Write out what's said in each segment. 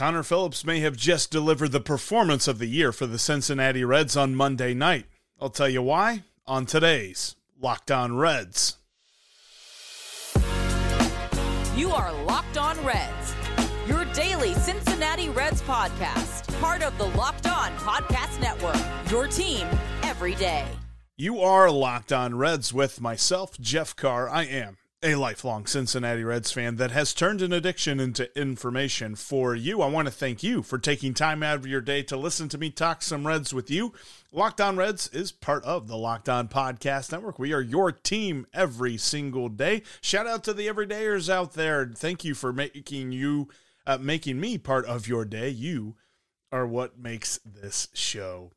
Connor Phillips may have just delivered the performance of the year for the Cincinnati Reds on Monday night. I'll tell you why on today's Locked On Reds. You are Locked On Reds, your daily Cincinnati Reds podcast, part of the Locked On Podcast Network, your team every day. You are Locked On Reds with myself, Jeff Carr. I am a lifelong Cincinnati Reds fan that has turned an addiction into information for you. I want to thank you for taking time out of your day to listen to me talk some Reds with you. Locked On Reds is part of the Locked On Podcast Network. We are your team every single day. Shout out to the everydayers out there. Thank you for making you uh, making me part of your day. You are what makes this show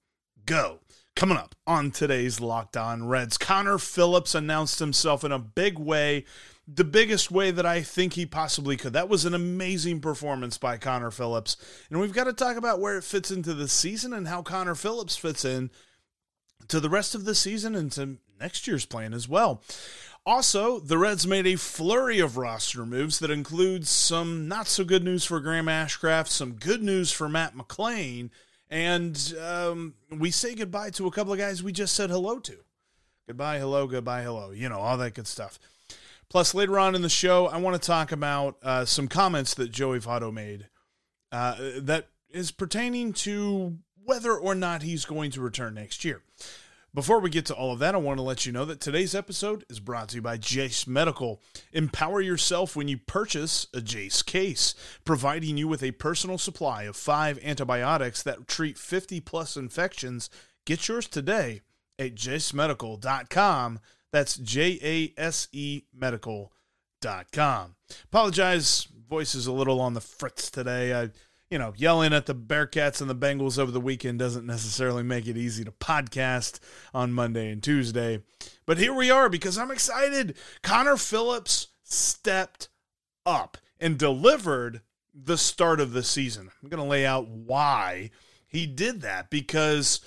go. Coming up on today's Locked On Reds, Connor Phillips announced himself in a big way, the biggest way that I think he possibly could. That was an amazing performance by Connor Phillips. And we've got to talk about where it fits into the season and how Connor Phillips fits in to the rest of the season and to next year's plan as well. Also, the Reds made a flurry of roster moves that includes some not so good news for Graham Ashcraft, some good news for Matt McLain and um, we say goodbye to a couple of guys we just said hello to. Goodbye, hello, goodbye, hello. You know, all that good stuff. Plus, later on in the show, I want to talk about uh, some comments that Joey Votto made uh, that is pertaining to whether or not he's going to return next year. Before we get to all of that, I want to let you know that today's episode is brought to you by Jase Medical. Empower yourself when you purchase a Jase case, providing you with a personal supply of five antibiotics that treat 50 plus infections. Get yours today at jasemedical.com. That's J A S E medical.com. Apologize, voice is a little on the fritz today. I you know, yelling at the Bearcats and the Bengals over the weekend doesn't necessarily make it easy to podcast on Monday and Tuesday. But here we are because I'm excited. Connor Phillips stepped up and delivered the start of the season. I'm going to lay out why he did that because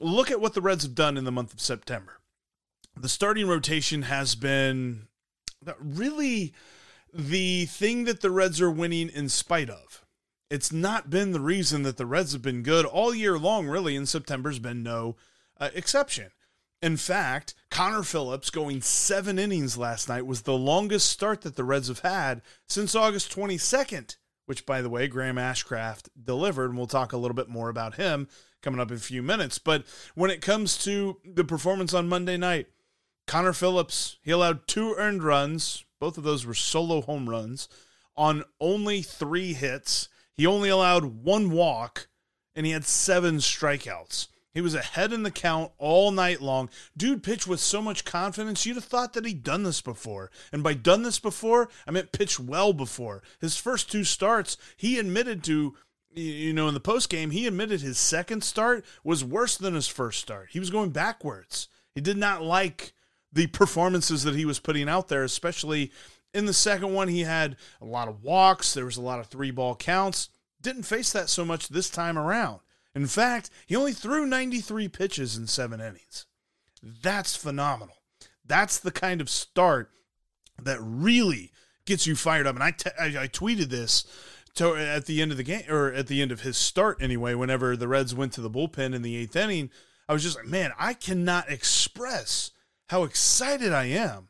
look at what the Reds have done in the month of September. The starting rotation has been really the thing that the Reds are winning in spite of it's not been the reason that the Reds have been good all year long, really, and September's been no uh, exception. In fact, Connor Phillips going seven innings last night was the longest start that the Reds have had since August 22nd, which, by the way, Graham Ashcraft delivered. And we'll talk a little bit more about him coming up in a few minutes. But when it comes to the performance on Monday night, Connor Phillips, he allowed two earned runs. Both of those were solo home runs on only three hits. He only allowed one walk and he had seven strikeouts. He was ahead in the count all night long. Dude pitched with so much confidence, you'd have thought that he'd done this before. And by done this before, I meant pitched well before. His first two starts, he admitted to, you know, in the post game, he admitted his second start was worse than his first start. He was going backwards. He did not like the performances that he was putting out there, especially in the second one, he had a lot of walks. There was a lot of three ball counts. Didn't face that so much this time around. In fact, he only threw 93 pitches in seven innings. That's phenomenal. That's the kind of start that really gets you fired up. And I, t- I, I tweeted this to, at the end of the game, or at the end of his start anyway, whenever the Reds went to the bullpen in the eighth inning. I was just like, man, I cannot express how excited I am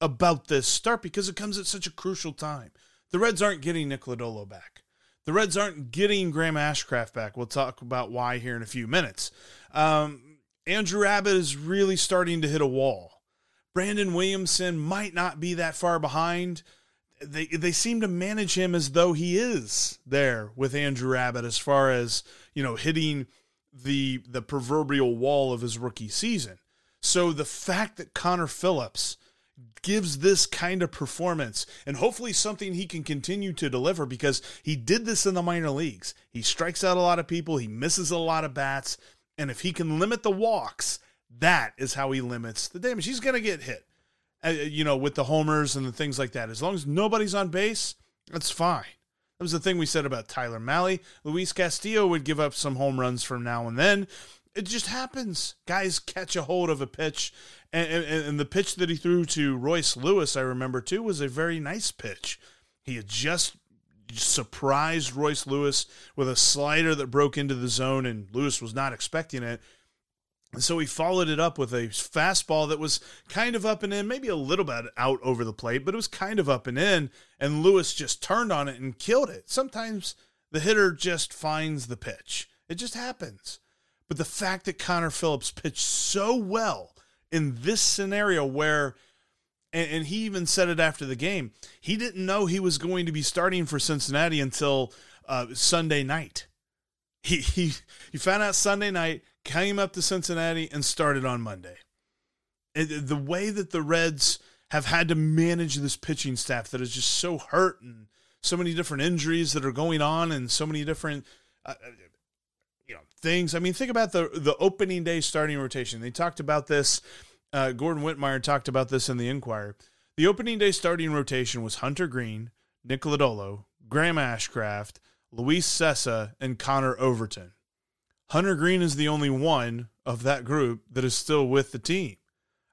about this start because it comes at such a crucial time. The Reds aren't getting Nick Lodolo back. The Reds aren't getting Graham Ashcraft back. We'll talk about why here in a few minutes. Um, Andrew Abbott is really starting to hit a wall. Brandon Williamson might not be that far behind. They they seem to manage him as though he is there with Andrew Abbott as far as you know hitting the the proverbial wall of his rookie season. So the fact that Connor Phillips gives this kind of performance and hopefully something he can continue to deliver because he did this in the minor leagues. He strikes out a lot of people, he misses a lot of bats, and if he can limit the walks, that is how he limits the damage. He's going to get hit, uh, you know, with the homers and the things like that. As long as nobody's on base, that's fine. That was the thing we said about Tyler Mahle. Luis Castillo would give up some home runs from now and then. It just happens. Guys catch a hold of a pitch and, and, and, the pitch that he threw to Royce Lewis, I remember too, was a very nice pitch. He had just surprised Royce Lewis with a slider that broke into the zone, and Lewis was not expecting it. And so he followed it up with a fastball that was kind of up and in, maybe a little bit out over the plate, but it was kind of up and in. And Lewis just turned on it and killed it. Sometimes the hitter just finds the pitch, it just happens. But the fact that Connor Phillips pitched so well in this scenario where and, and, he even said it after the game. He didn't know he was going to be starting for Cincinnati until uh, Sunday night. He, he he found out Sunday night, came up to Cincinnati, and started on Monday. the way that the Reds have had to manage this pitching staff that is just so hurt and so many different injuries that are going on and so many different uh, things. I mean, think about the the opening day starting rotation. They talked about this uh, Gordon Wittenmyer talked about this in the Enquirer. The opening day starting rotation was Hunter Greene, Nick Lodolo, Graham Ashcraft, Luis Cessa, and Connor Overton. Hunter Greene is the only one of that group that is still with the team.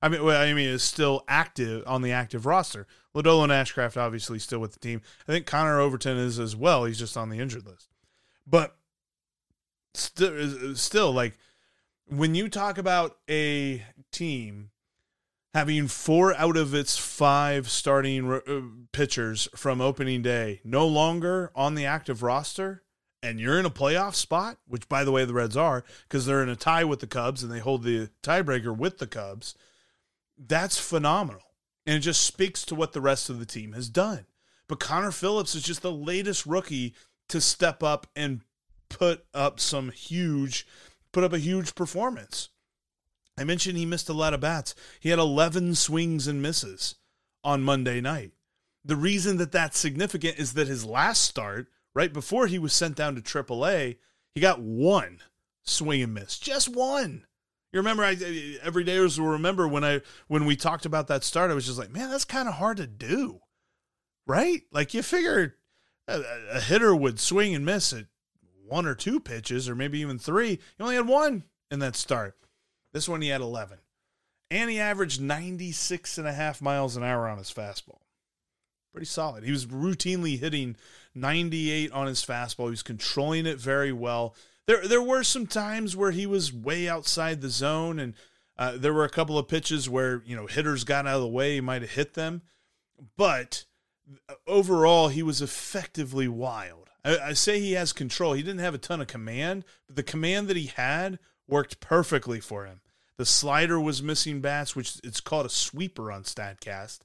I mean, well, I mean, is still active on the active roster. Lodolo and Ashcraft obviously still with the team. I think Connor Overton is as well. He's just on the injured list. But still, like when you talk about a team having four out of its five starting uh, pitchers from opening day no longer on the active roster, and you're in a playoff spot, which by the way the Reds are because they're in a tie with the Cubs and they hold the tiebreaker with the Cubs, that's phenomenal. And it just speaks to what the rest of the team has done. But Connor Phillips is just the latest rookie to step up and put up some huge put up a huge performance. I mentioned he missed a lot of bats. He had 11 swings and misses on Monday night. The reason that that's significant is that his last start, right before he was sent down to AAA, he got one swing and miss, just one. You remember, I every day will remember when I when we talked about that start, I was just like, man, that's kind of hard to do, right? Like you figure a, a hitter would swing and miss it one or two pitches, or maybe even three. He only had one in that start. This one he had 11. And he averaged 96 and a half miles an hour on his fastball. Pretty solid. He was routinely hitting 98 on his fastball. He was controlling it very well. There, there were some times where he was way outside the zone, and uh, there were a couple of pitches where you know hitters got out of the way. He might have hit them, but overall, he was effectively wild. I, I say he has control. He didn't have a ton of command, but the command that he had worked perfectly for him. The slider was missing bats, which it's called a sweeper on Statcast.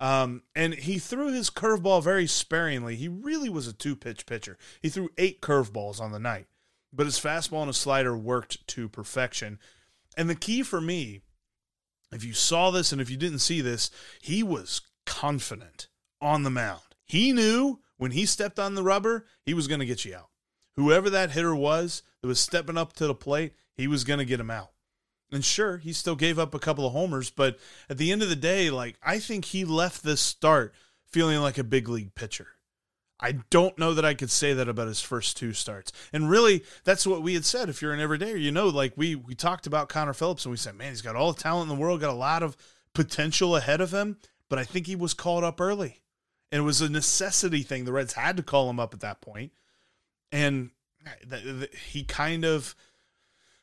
Um, and he threw his curveball very sparingly. He really was a two pitch pitcher. He threw eight curveballs on the night, but his fastball and his slider worked to perfection. And the key for me, if you saw this and if you didn't see this, he was confident on the mound. He knew when he stepped on the rubber, he was going to get you out. Whoever that hitter was that was stepping up to the plate, he was going to get him out. And sure, he still gave up a couple of homers, but at the end of the day, like I think he left this start feeling like a big league pitcher. I don't know that I could say that about his first two starts. And really, that's what we had said. If you're an everydayer, you know, like we we talked about Connor Phillips and we said, man, he's got all the talent in the world, got a lot of potential ahead of him, but I think he was called up early and it was a necessity thing. The Reds had to call him up at that point, and th- th- he kind of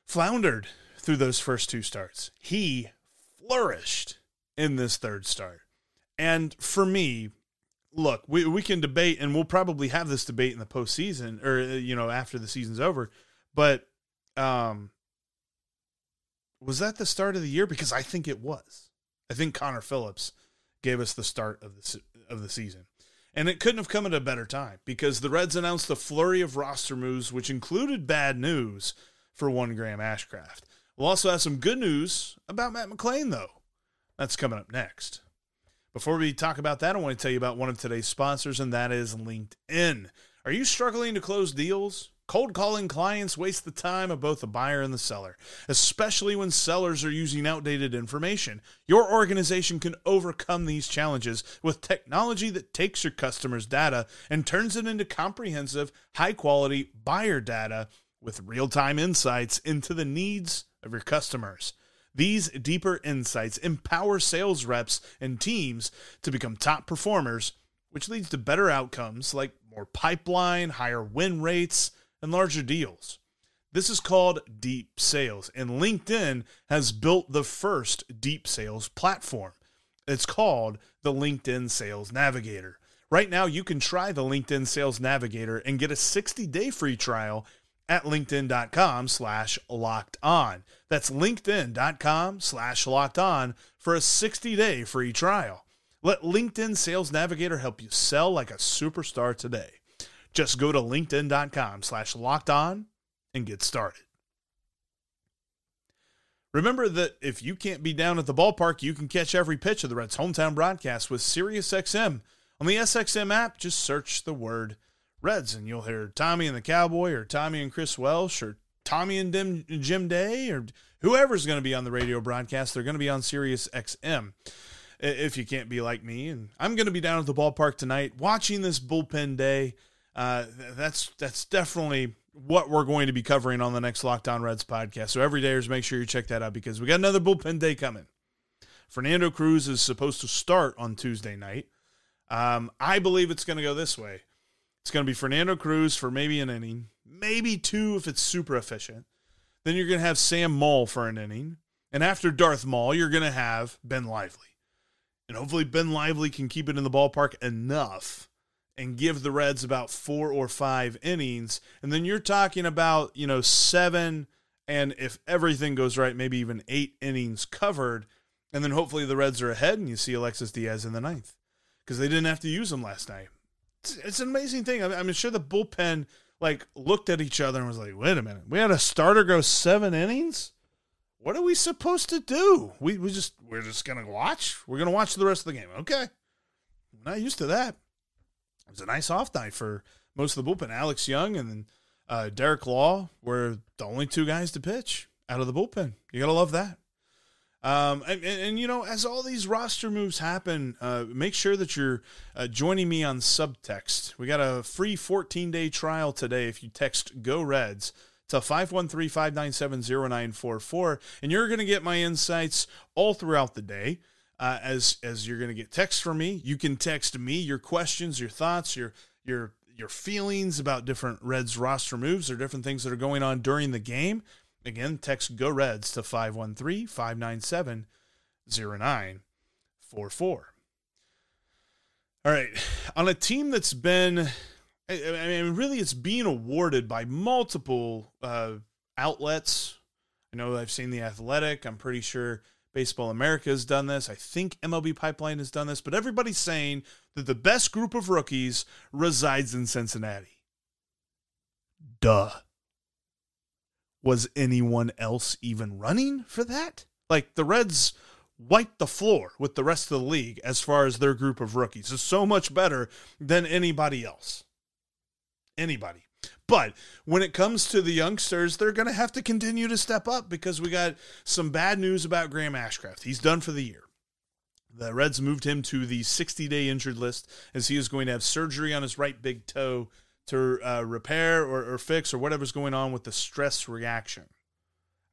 floundered through those first two starts. He flourished in this third start, and for me, look, we we can debate, and we'll probably have this debate in the postseason, or uh, you know after the season's over, but um. Was that the start of the year? Because I think it was. I think Connor Phillips gave us the start of the of the season. And it couldn't have come at a better time because the Reds announced a flurry of roster moves, which included bad news for one Graham Ashcraft. We'll also have some good news about Matt McLain, though. That's coming up next. Before we talk about that, I want to tell you about one of today's sponsors, and that is LinkedIn. Are you struggling to close deals? Cold calling clients waste the time of both the buyer and the seller, especially when sellers are using outdated information. Your organization can overcome these challenges with technology that takes your customers' data and turns it into comprehensive, high quality buyer data with real time insights into the needs of your customers. These deeper insights empower sales reps and teams to become top performers which leads to better outcomes like more pipeline, higher win rates, and larger deals. This is called deep sales, and LinkedIn has built the first deep sales platform. It's called the LinkedIn Sales Navigator. Right now, you can try the LinkedIn Sales Navigator and get a 60-day free trial at linkedin.com slash locked on. That's linkedin.com slash locked on for a 60-day free trial. Let LinkedIn Sales Navigator help you sell like a superstar today. Just go to linkedin.com slash locked on and get started. Remember that if you can't be down at the ballpark, you can catch every pitch of the Reds' hometown broadcast with SiriusXM. On the SXM app, just search the word Reds and you'll hear Tommy and the Cowboy or Tommy and Chris Welsh or Tommy and Dim, Jim Day or whoever's going to be on the radio broadcast. They're going to be on SiriusXM if you can't be like me. And I'm going to be down at the ballpark tonight watching this bullpen day. Uh, that's that's definitely what we're going to be covering on the next Locked On Reds podcast. So every dayers, make sure you check that out because we got another bullpen day coming. Fernando Cruz is supposed to start on Tuesday night. Um, I believe it's going to go this way. It's going to be Fernando Cruz for maybe an inning, maybe two if it's super efficient. Then you're going to have Sam Moll for an inning. And after Darth Moll, you're going to have Ben Lively. And hopefully Ben Lively can keep it in the ballpark enough and give the Reds about four or five innings. And then you're talking about, you know, seven and if everything goes right, maybe even eight innings covered. And then hopefully the Reds are ahead and you see Alexis Diaz in the ninth because they didn't have to use him last night. It's, it's an amazing thing. I I'm sure the bullpen like looked at each other and was like, wait a minute, we had a starter go seven innings? What are we supposed to do? We, we just we're just gonna watch. We're gonna watch the rest of the game. Okay. I'm not used to that it was a nice off night for most of the bullpen. Alex Young and then uh, Derek Law were the only two guys to pitch out of the bullpen. You gotta love that. Um, and, and, and, you know, as all these roster moves happen, uh, make sure that you're uh, joining me on subtext. We got a free 14 day trial today if you text Go Reds to 513 597 0944, and you're going to get my insights all throughout the day uh, as as you're going to get text from me. You can text me your questions, your thoughts, your your your feelings about different Reds roster moves or different things that are going on during the game. Again, text Go Reds to 513 597 0944. All right. On a team that's been, I mean, really, it's being awarded by multiple uh, outlets. I know I've seen The Athletic. I'm pretty sure Baseball America has done this. I think MLB Pipeline has done this, but everybody's saying that the best group of rookies resides in Cincinnati. Duh. Was anyone else even running for that? Like the Reds wiped the floor with the rest of the league as far as their group of rookies. Is so much better than anybody else. Anybody. But when it comes to the youngsters, they're going to have to continue to step up because we got some bad news about Graham Ashcraft. He's done for the year. The Reds moved him to the 60 day injured list as he is going to have surgery on his right big toe to uh, repair or, or fix or whatever's going on with the stress reaction.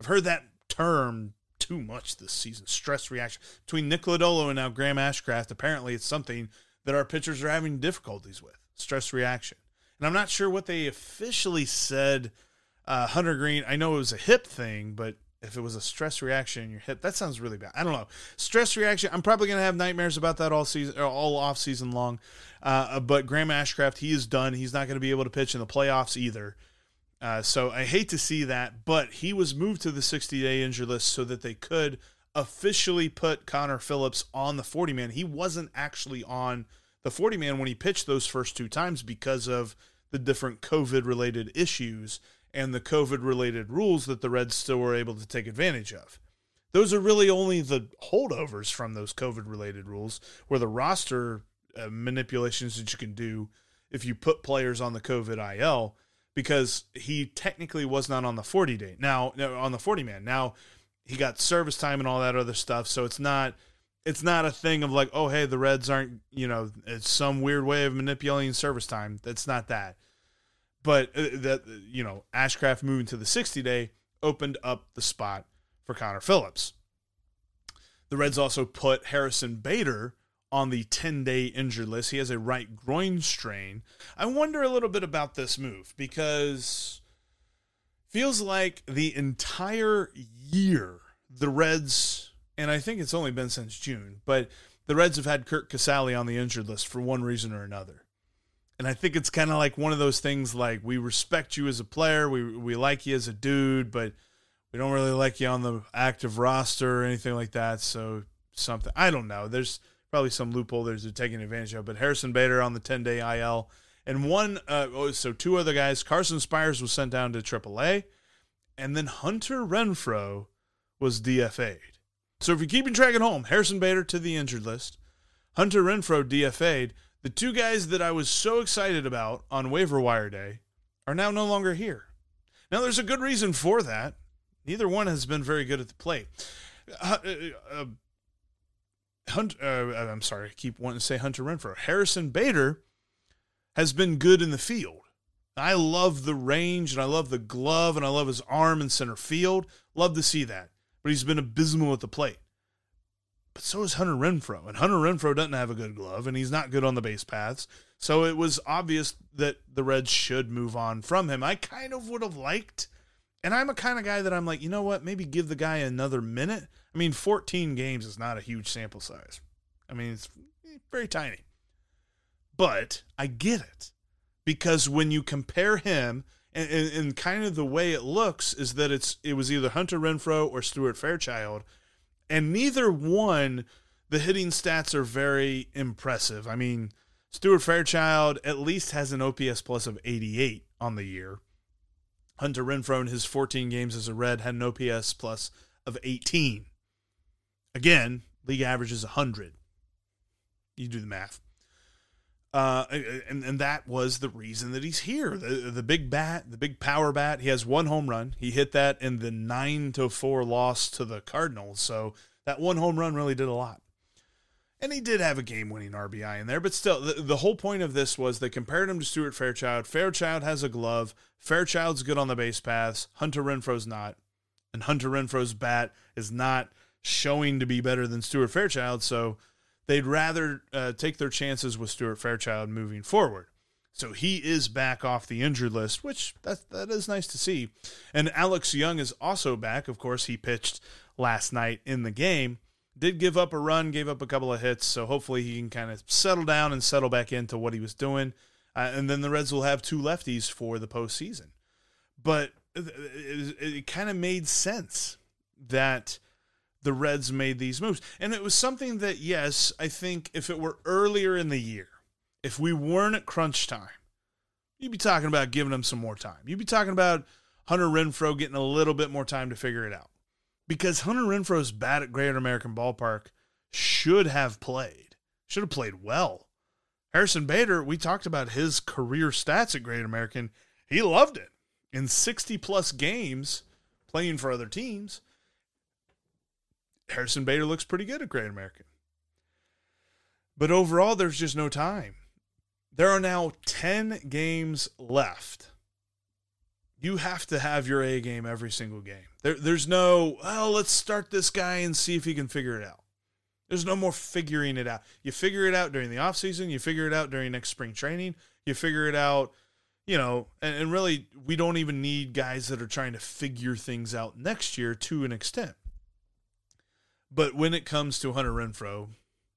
I've heard that term too much this season stress reaction. Between Nick Lodolo and now Graham Ashcraft, apparently it's something that our pitchers are having difficulties with stress reaction and I'm not sure what they officially said. Uh, Hunter Greene, I know it was a hip thing, but if it was a stress reaction in your hip, that sounds really bad. I don't know. Stress reaction. I'm probably gonna have nightmares about that all season, all off season long. Uh, but Graham Ashcraft, he is done. He's not going to be able to pitch in the playoffs either. Uh, so I hate to see that, but he was moved to the 60 day injury list so that they could officially put Connor Phillips on the 40 man. He wasn't actually on the 40 man when he pitched those first two times because of the different COVID related issues and the COVID related rules that the Reds still were able to take advantage of. Those are really only the holdovers from those COVID related rules, where the roster uh, manipulations that you can do if you put players on the COVID IL, because he technically was not on the 40 day. Now, on the 40 man. Now, he got service time and all that other stuff, so it's not it's not a thing of like, oh, hey, the Reds aren't, you know, it's some weird way of manipulating service time. That's not that. But uh, that, you know, Ashcraft moving to the 60 day opened up the spot for Connor Phillips. The Reds also put Harrison Bader on the 10 day injured list. He has a right groin strain. I wonder a little bit about this move because feels like the entire year the Reds, and I think it's only been since June, but the Reds have had Curt Casali on the injured list for one reason or another. And I think it's kind of like one of those things like we respect you as a player, we we like you as a dude, but we don't really like you on the active roster or anything like that. So something I don't know. There's probably some loophole there's taking advantage of. But Harrison Bader on the 10 day IL, and one uh, oh, so two other guys. Carson Spiers was sent down to AAA, and then Hunter Renfroe was DFA'd. So if you're keeping track at home, Harrison Bader to the injured list, Hunter Renfroe DFA'd. The two guys that I was so excited about on waiver wire day are now no longer here. Now, there's a good reason for that. Neither one has been very good at the plate. Uh, uh, uh uh, uh, I'm sorry, I keep wanting to say Hunter Renfroe. Harrison Bader has been good in the field. I love the range and I love the glove and I love his arm in center field. Love to see that. But he's been abysmal at the plate. But so is Hunter Renfroe, And Hunter Renfroe doesn't have a good glove, and he's not good on the base paths. So it was obvious that the Reds should move on from him. I kind of would have liked, and I'm a kind of guy that I'm like, you know what, maybe give the guy another minute. I mean, 14 games is not a huge sample size. I mean, it's very tiny. But I get it. Because when you compare him, and, and, and kind of the way it looks is that it's it was either Hunter Renfroe or Stuart Fairchild – and neither one the hitting stats are very impressive. I mean, Stuart Fairchild at least has an OPS plus of 88 on the year. Hunter Renfroe in his 14 games as a Red had an OPS plus of 18. Again, league average is 100. You do the math. Uh, and and that was the reason that he's here. The the big bat, the big power bat. He has one home run. He hit that in the nine to four loss to the Cardinals. So that one home run really did a lot. And he did have a game winning RBI in there, but still, the, the whole point of this was they compared him to Stuart Fairchild. Fairchild has a glove. Fairchild's good on the base paths. Hunter Renfroe's not. And Hunter Renfroe's bat is not showing to be better than Stuart Fairchild. So they'd rather uh, take their chances with Stuart Fairchild moving forward. So he is back off the injured list, which that that is nice to see. And Alex Young is also back. Of course, he pitched last night in the game. Did give up a run, gave up a couple of hits, so hopefully he can kind of settle down and settle back into what he was doing. Uh, and then the Reds will have two lefties for the postseason. But it, it, it kind of made sense that the Reds made these moves. And it was something that, yes, I think if it were earlier in the year, if we weren't at crunch time, you'd be talking about giving them some more time. You'd be talking about Hunter Renfroe getting a little bit more time to figure it out. Because Hunter Renfroe's bat at Great American Ballpark should have played, should have played well. Harrison Bader, we talked about his career stats at Great American. He loved it. In 60 plus games playing for other teams, Harrison Bader looks pretty good at Great American. But overall, there's just no time. There are now 10 games left. You have to have your A game every single game. There, there's no, well, let's start this guy and see if he can figure it out. There's no more figuring it out. You figure it out during the offseason, you figure it out during next spring training, you figure it out, you know, and, and really, we don't even need guys that are trying to figure things out next year to an extent. But when it comes to Hunter Renfroe,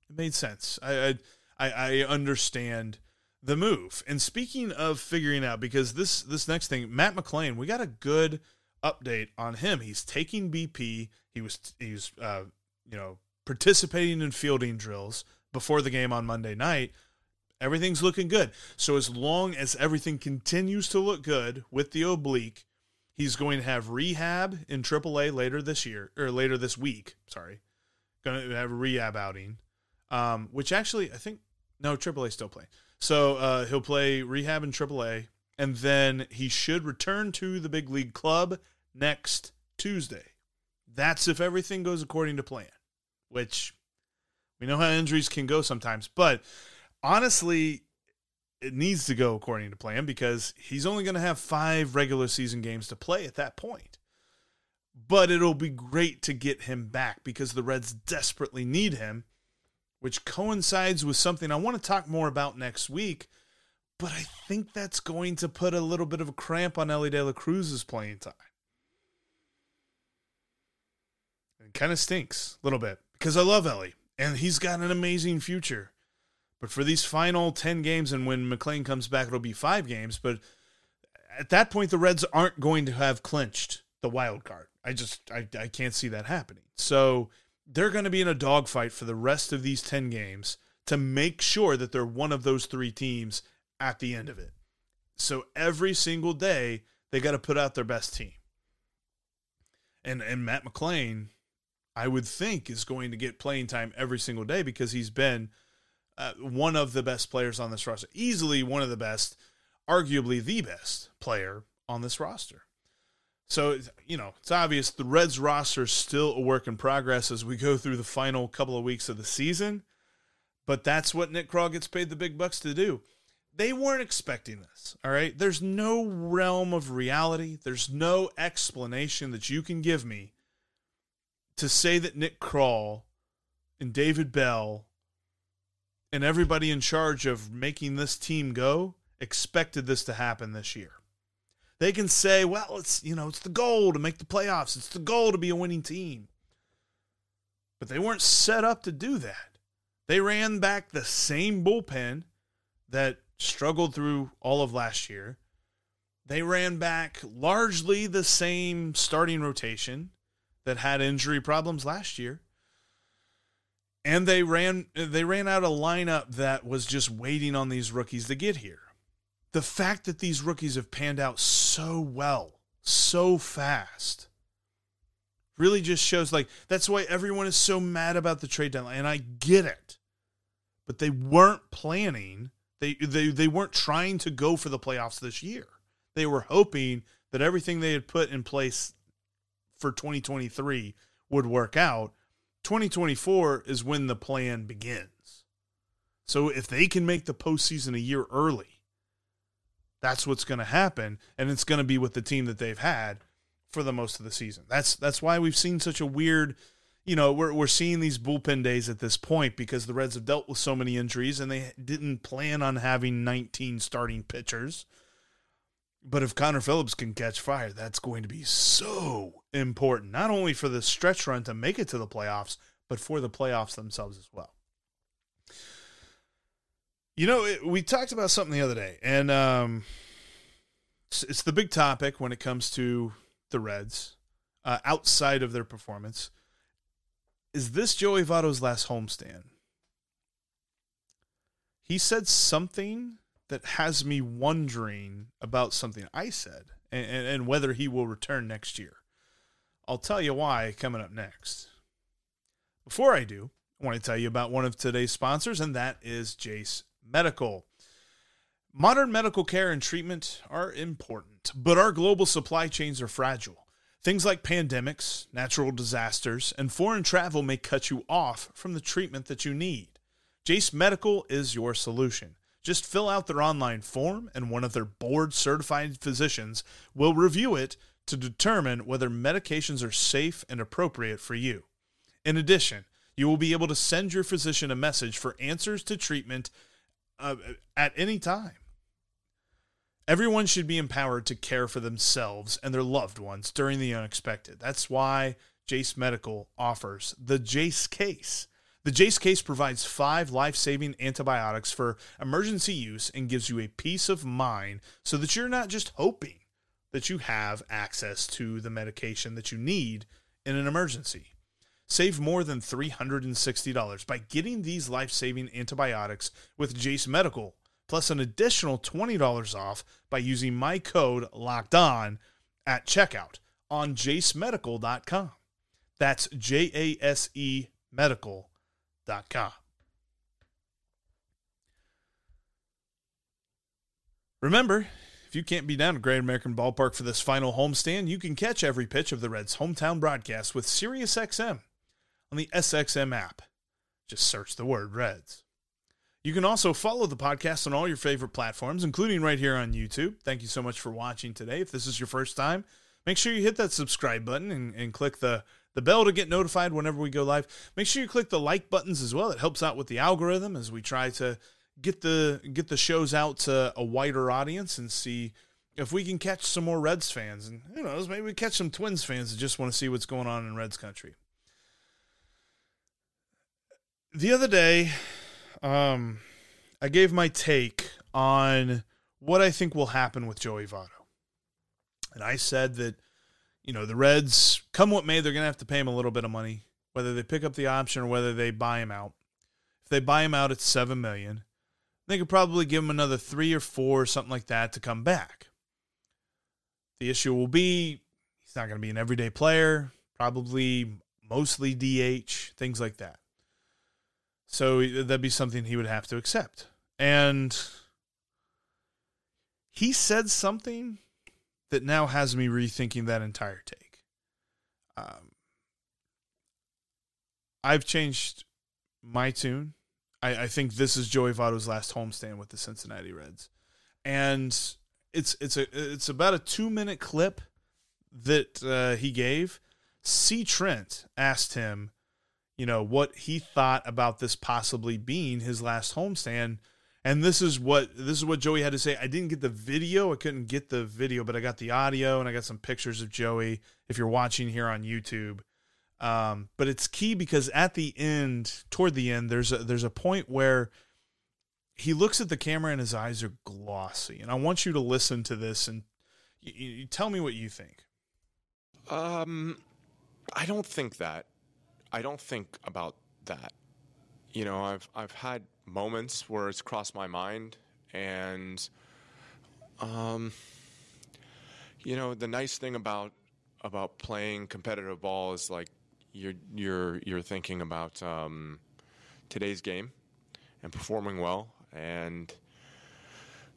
it made sense. I I, I understand the move. And speaking of figuring out, because this this next thing, Matt McLain, we got a good update on him. He's taking BP. He was he's uh, you know participating in fielding drills before the game on Monday night. Everything's looking good. So as long as everything continues to look good with the oblique, he's going to have rehab in AAA later this year or later this week. Sorry, going to have a rehab outing, um, which actually I think no AAA still playing. So uh, he'll play rehab in AAA, and then he should return to the big league club next Tuesday. That's if everything goes according to plan, which we know how injuries can go sometimes. But honestly, it needs to go according to plan because he's only going to have five regular season games to play at that point. But it'll be great to get him back because the Reds desperately need him which coincides with something I want to talk more about next week. But I think that's going to put a little bit of a cramp on Elly De La Cruz's playing time. It kind of stinks a little bit because I love Elly and he's got an amazing future. But for these final 10 games, and when McLain comes back, it'll be five games. But at that point, the Reds aren't going to have clinched the wild card. I just I, I can't see that happening. So they're going to be in a dogfight for the rest of these 10 games to make sure that they're one of those three teams at the end of it. So every single day, they got to put out their best team. And and Matt McLain, I would think, is going to get playing time every single day because he's been uh, one of the best players on this roster, easily one of the best, arguably the best player on this roster. So, you know, it's obvious the Reds roster is still a work in progress as we go through the final couple of weeks of the season. But that's what Nick Krall gets paid the big bucks to do. They weren't expecting this, all right? There's no realm of reality, there's no explanation that you can give me to say that Nick Krall and David Bell and everybody in charge of making this team go expected this to happen this year. They can say, well, it's, you know, it's the goal to make the playoffs. It's the goal to be a winning team. But they weren't set up to do that. They ran back the same bullpen that struggled through all of last year. They ran back largely the same starting rotation that had injury problems last year. And they ran they ran out a lineup that was just waiting on these rookies to get here the fact that these rookies have panned out so well, so fast, really just shows like that's why everyone is so mad about the trade deadline. And I get it. But they weren't planning, they they they weren't trying to go for the playoffs this year. They were hoping that everything they had put in place for 2023 would work out. 2024 is when the plan begins. So if they can make the postseason a year early, that's what's going to happen, and it's going to be with the team that they've had for the most of the season. That's that's why we've seen such a weird, you know, we're we're seeing these bullpen days at this point because the Reds have dealt with so many injuries and they didn't plan on having 19 starting pitchers. But if Connor Phillips can catch fire, that's going to be so important, not only for the stretch run to make it to the playoffs, but for the playoffs themselves as well. You know, it, we talked about something the other day, and um, it's, it's, the big topic when it comes to the Reds uh, outside of their performance. Is this Joey Votto's last homestand? He said something that has me wondering about something I said and, and, and whether he will return next year. I'll tell you why coming up next. Before I do, I want to tell you about one of today's sponsors, and that is Jase Medical. Modern medical care and treatment are important, but our global supply chains are fragile. Things like pandemics, natural disasters, and foreign travel may cut you off from the treatment that you need. Jase Medical is your solution. Just fill out their online form, and one of their board certified physicians will review it to determine whether medications are safe and appropriate for you. In addition, you will be able to send your physician a message for answers to treatment uh, at any time. Everyone should be empowered to care for themselves and their loved ones during the unexpected. That's why Jase Medical offers the Jase case. The Jase case provides five life saving antibiotics for emergency use and gives you a peace of mind so that you're not just hoping that you have access to the medication that you need in an emergency. Save more than $360 by getting these life saving antibiotics with Jase Medical, plus an additional $20 off by using my code locked on at checkout on jasemedical.com. That's J A S E medical.com. Remember, if you can't be down at Great American Ballpark for this final homestand, you can catch every pitch of the Reds' hometown broadcast with SiriusXM on the SXM app. Just search the word Reds. You can also follow the podcast on all your favorite platforms, including right here on YouTube. Thank you so much for watching today. If this is your first time, make sure you hit that subscribe button and, and click the, the bell to get notified whenever we go live. Make sure you click the like buttons as well. It helps out with the algorithm as we try to get the get the shows out to a wider audience and see if we can catch some more Reds fans and who knows, maybe we catch some Twins fans that just want to see what's going on in Reds country. The other day, um, I gave my take on what I think will happen with Joey Votto. And I said that, you know, the Reds, come what may, they're going to have to pay him a little bit of money, whether they pick up the option or whether they buy him out. If they buy him out, it's 7 million. They could probably give him another three or four, or something like that, to come back. The issue will be he's not going to be an everyday player, probably mostly DH, things like that. So that'd be something he would have to accept. And he said something that now has me rethinking that entire take. Um, I've changed my tune. I, I think this is Joey Votto's last homestand with the Cincinnati Reds, and it's it's a it's about a two minute clip that uh, he gave. C. Trent asked him, you know, what he thought about this possibly being his last homestand and this is what this is what Joey had to say. I didn't get the video. I couldn't get the video, but I got the audio and I got some pictures of Joey. If you're watching here on YouTube, um, but it's key because at the end, toward the end, there's a there's a point where he looks at the camera and his eyes are glossy. And I want you to listen to this and you, tell me what you think. Um, I don't think that. I don't think about that. You know, I've I've had moments where it's crossed my mind, and um, you know, the nice thing about about playing competitive ball is like you're you're you're thinking about um, today's game and performing well, and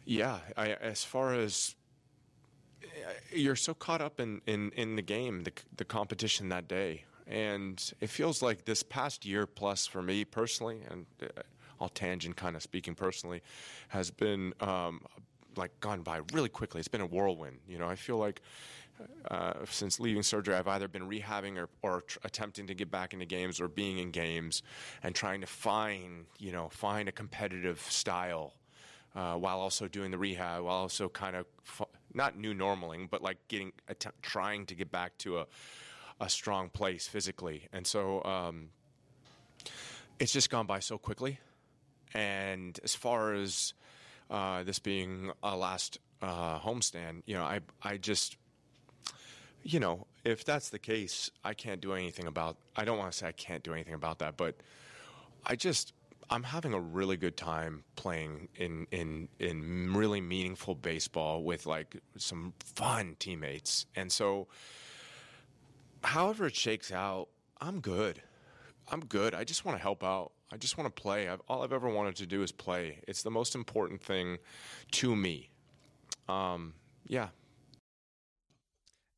yeah, I, as far as you're so caught up in, in, in the game, the, the competition that day. And it feels like this past year plus for me personally, and uh, all tangent kind of speaking personally, has been um, like gone by really quickly. It's been a whirlwind. You know, I feel like uh, since leaving surgery, I've either been rehabbing or, or tr- attempting to get back into games or being in games and trying to find, you know, find a competitive style uh, while also doing the rehab, while also kind of not new normaling, but like getting att- trying to get back to a a strong place physically. And so um, it's just gone by so quickly. And as far as uh, this being a last uh, homestand, you know, I I just, you know, if that's the case, I can't do anything about. I don't want to say I can't do anything about that, but I just I'm having a really good time playing in in in really meaningful baseball with like some fun teammates, and so however it shakes out, I'm good. I'm good. I just want to help out. I just want to play. I've, all I've ever wanted to do is play. It's the most important thing to me. Um, yeah.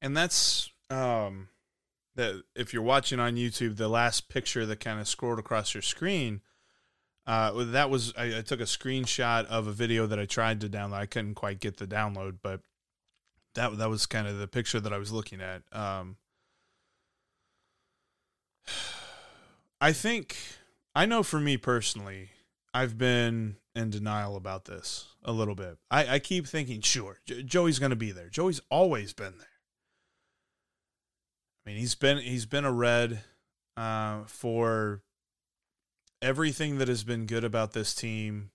And that's um, that. If you're watching on YouTube, the last picture that kind of scrolled across your screen, uh, that was I, I took a screenshot of a video that I tried to download. I couldn't quite get the download, but that that was kind of the picture that I was looking at. Um, I think I know for me personally, I've been in denial about this a little bit. I, I keep thinking, sure, J- Joey's going to be there. Joey's always been there. I mean, he's been he's been a red uh, for everything that has been good about this team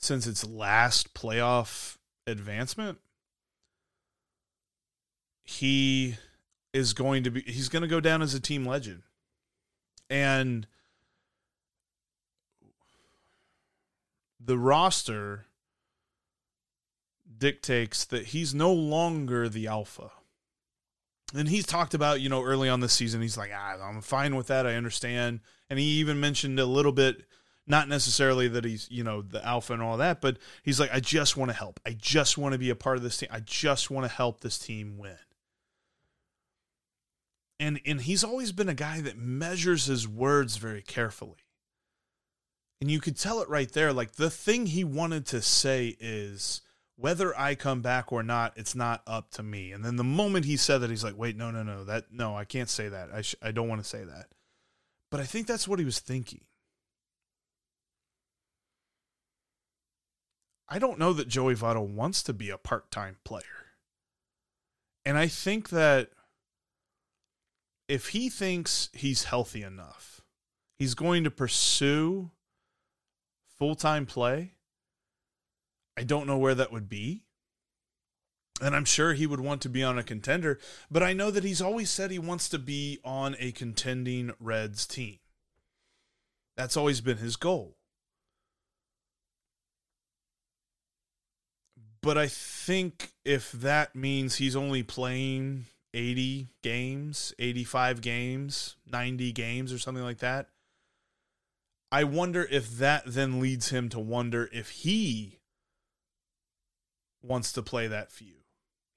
since its last playoff advancement. He is going to be he's going to go down as a team legend. And the roster dictates that he's no longer the alpha. And he's talked about, you know, early on this season, he's like, ah, I'm fine with that. I understand. And he even mentioned a little bit, not necessarily that he's, you know, the alpha and all that, but he's like, I just want to help. I just want to be a part of this team. I just want to help this team win. And and he's always been a guy that measures his words very carefully. And you could tell it right there. Like the thing he wanted to say is, whether I come back or not, it's not up to me. And then the moment he said that, he's like, wait, no, no, no, that, no, I can't say that. I, sh- I don't want to say that. But I think that's what he was thinking. I don't know that Joey Votto wants to be a part time player. And I think that if he thinks he's healthy enough, he's going to pursue full time play. I don't know where that would be. And I'm sure he would want to be on a contender, but I know that he's always said he wants to be on a contending Reds team. That's always been his goal. But I think if that means he's only playing 80 games, 85 games, 90 games, or something like that, I wonder if that then leads him to wonder if he wants to play that few.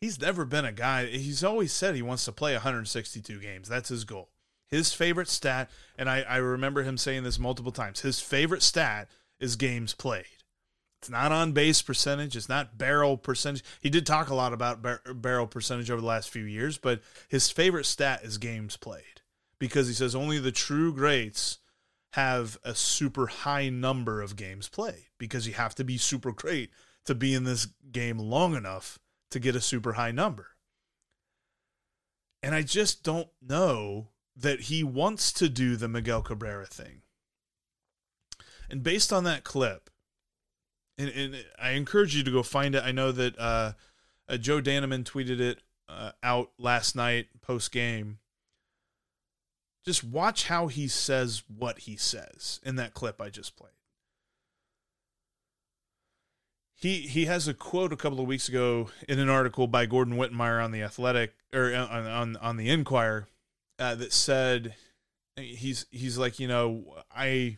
He's never been a guy, he's always said he wants to play 162 games. That's his goal. His favorite stat, and I, I remember him saying this multiple times, his favorite stat is games played. It's not on base percentage. It's not barrel percentage. He did talk a lot about bar- barrel percentage over the last few years, but his favorite stat is games played because he says only the true greats have a super high number of games played because you have to be super great to be in this game long enough to get a super high number. And I just don't know that he wants to do the Miguel Cabrera thing. And based on that clip, and, and I encourage you to go find it. I know that uh, uh, Joe Danneman tweeted it uh, out last night post game. Just watch how he says what he says in that clip I just played. He he has a quote a couple of weeks ago in an article by Gordon Wittenmyer on the Athletic or uh, on on, on the Enquirer uh, that said he's he's like you know I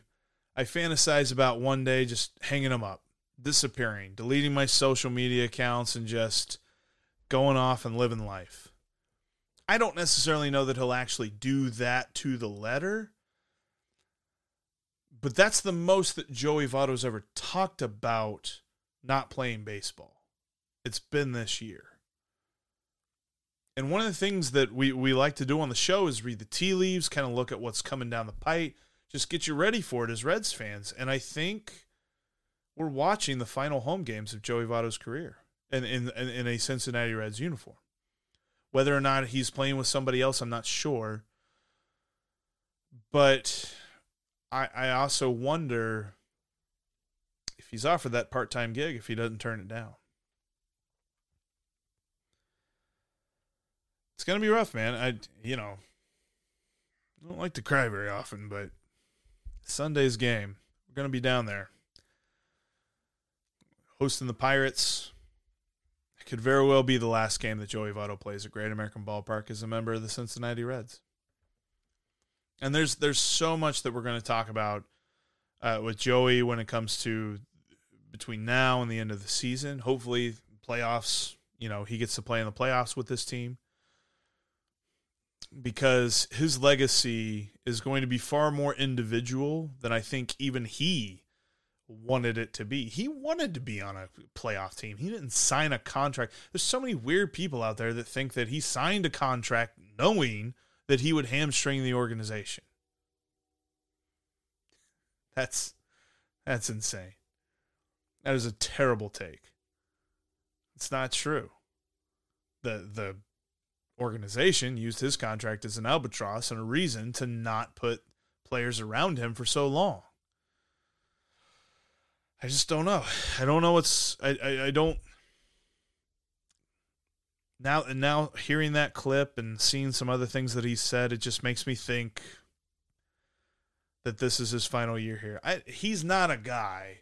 I fantasize about one day just hanging him up disappearing, deleting my social media accounts, and just going off and living life. I don't necessarily know that he'll actually do that to the letter, but that's the most that Joey Votto's ever talked about not playing baseball. It's been this year. And one of the things that we, we like to do on the show is read the tea leaves, kind of look at what's coming down the pipe, just get you ready for it as Reds fans. And I think we're watching the final home games of Joey Votto's career in, in, in a Cincinnati Reds uniform. Whether or not he's playing with somebody else, I'm not sure. But I, I also wonder if he's offered that part time gig, if he doesn't turn it down. It's gonna be rough, man. I you know I don't like to cry very often, but Sunday's game, we're gonna be down there hosting the Pirates. Could very well be the last game that Joey Votto plays at Great American Ballpark as a member of the Cincinnati Reds. And there's there's so much that we're going to talk about uh, with Joey when it comes to between now and the end of the season. Hopefully, playoffs. You know, he gets to play in the playoffs with this team because his legacy is going to be far more individual than I think even he wanted it to be. He wanted to be on a playoff team. He didn't sign a contract. There's so many weird people out there that think that he signed a contract knowing that he would hamstring the organization. That's that's insane. That is a terrible take. It's not true. The the organization used his contract as an albatross and a reason to not put players around him for so long. I just don't know. I don't know what's I, I, I don't now and now hearing that clip and seeing some other things that he said, it just makes me think that this is his final year here. I, he's not a guy,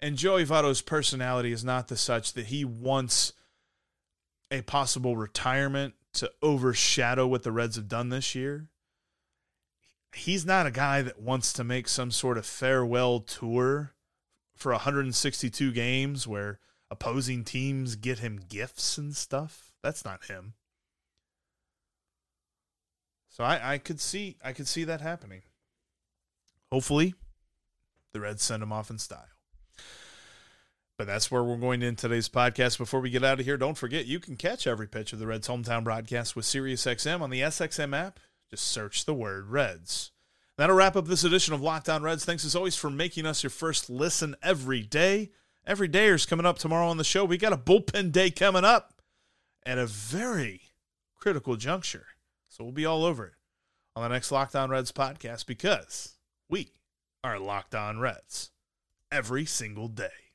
and Joey Votto's personality is not the such that he wants a possible retirement to overshadow what the Reds have done this year. He's not a guy that wants to make some sort of farewell tour for 162 games where opposing teams get him gifts and stuff. That's not him. So I, I could see I could see that happening. Hopefully, the Reds send him off in style. But that's where we're going in today's podcast. Before we get out of here, don't forget you can catch every pitch of the Reds hometown broadcast with SiriusXM on the SXM app. Just search the word Reds. That'll wrap up this edition of Locked On Reds. Thanks as always for making us your first listen every day. Every day is coming up tomorrow on the show. We got a bullpen day coming up at a very critical juncture. So we'll be all over it on the next Locked On Reds podcast because we are Locked On Reds every single day.